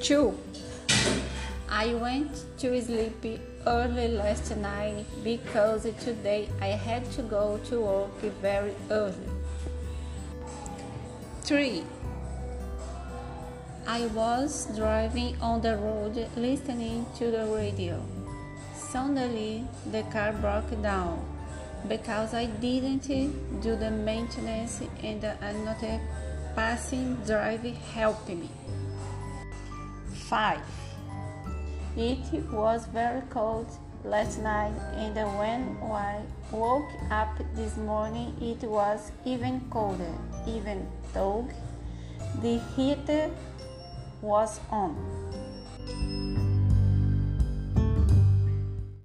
2. I went to sleep early last night because today I had to go to work very early. 3. I was driving on the road listening to the radio. Suddenly, the car broke down because I didn't do the maintenance and another passing driver helped me. 5. It was very cold last night, and when I woke up this morning, it was even colder, even though the heater was on.